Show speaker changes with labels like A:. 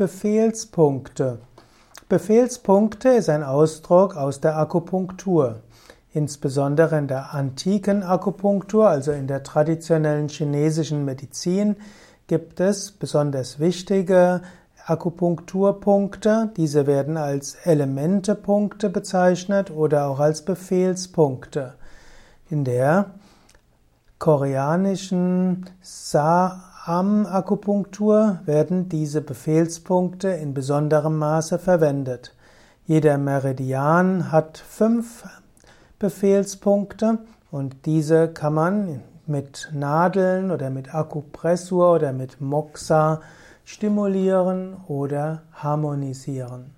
A: Befehlspunkte. Befehlspunkte ist ein Ausdruck aus der Akupunktur. Insbesondere in der antiken Akupunktur, also in der traditionellen chinesischen Medizin, gibt es besonders wichtige Akupunkturpunkte. Diese werden als Elementepunkte bezeichnet oder auch als Befehlspunkte. In der koreanischen Saam-Akupunktur werden diese Befehlspunkte in besonderem Maße verwendet. Jeder Meridian hat fünf Befehlspunkte und diese kann man mit Nadeln oder mit Akupressur oder mit Moxa stimulieren oder harmonisieren.